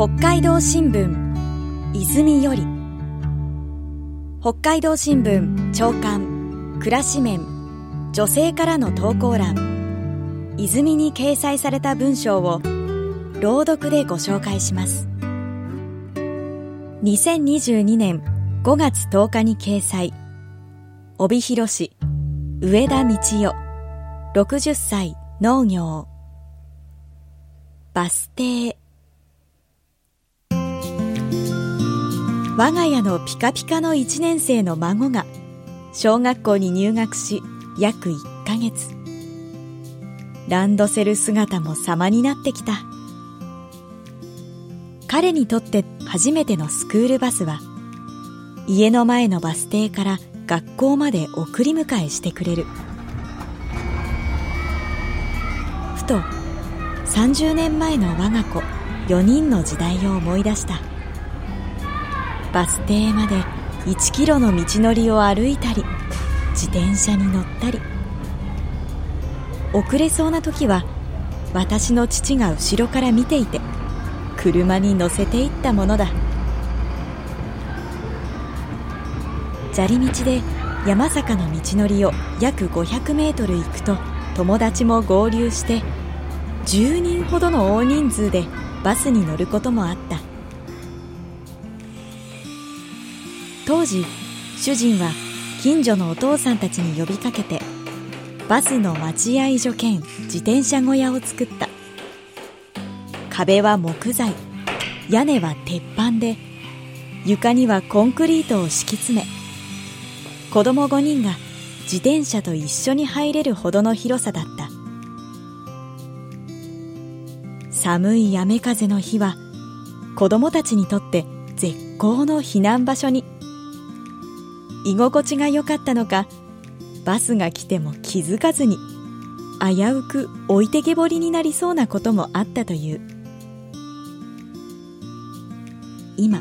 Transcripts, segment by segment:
北海道新聞泉より。北海道新聞長官暮らし面女性からの投稿欄。泉に掲載された文章を朗読でご紹介します。2022年5月10日に掲載。帯広市上田道代。60歳農業。バス停我が家のピカピカの1年生の孫が小学校に入学し約1ヶ月。ランドセル姿も様になってきた。彼にとって初めてのスクールバスは家の前のバス停から学校まで送り迎えしてくれる。ふと30年前の我が子4人の時代を思い出した。バス停まで1キロの道のりを歩いたり自転車に乗ったり。遅れそうな時は私の父が後ろから見ていて車に乗せていったものだ。砂利道で山坂の道のりを約500メートル行くと友達も合流して10人ほどの大人数でバスに乗ることもあった。当時主人は近所のお父さんたちに呼びかけてバスの待合所兼自転車小屋を作った。壁は木材屋根は鉄板で床にはコンクリートを敷き詰め子供5人が自転車と一緒に入れるほどの広さだった。寒い雨風の日は子供たちにとって絶好の避難場所に。居心地が良かったのかバスが来ても気づかずに危うく置いてけぼりになりそうなこともあったという。今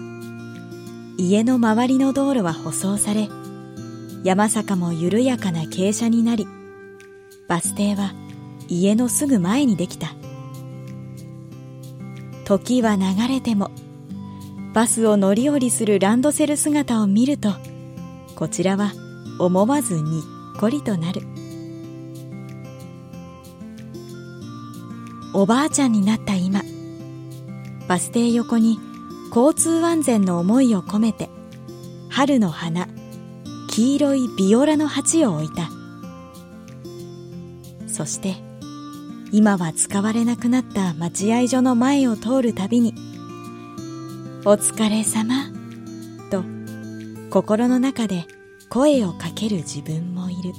家の周りの道路は舗装され山坂も緩やかな傾斜になりバス停は家のすぐ前にできた。時は流れてもバスを乗り降りするランドセル姿を見るとこちらは思わずにっこりとなる。おばあちゃんになった今バス停横に交通安全の思いを込めて春の花黄色いビオラの鉢を置いた。そして今は使われなくなった待合所の前を通るたびに「お疲れ様」心の中で声をかける自分もいる。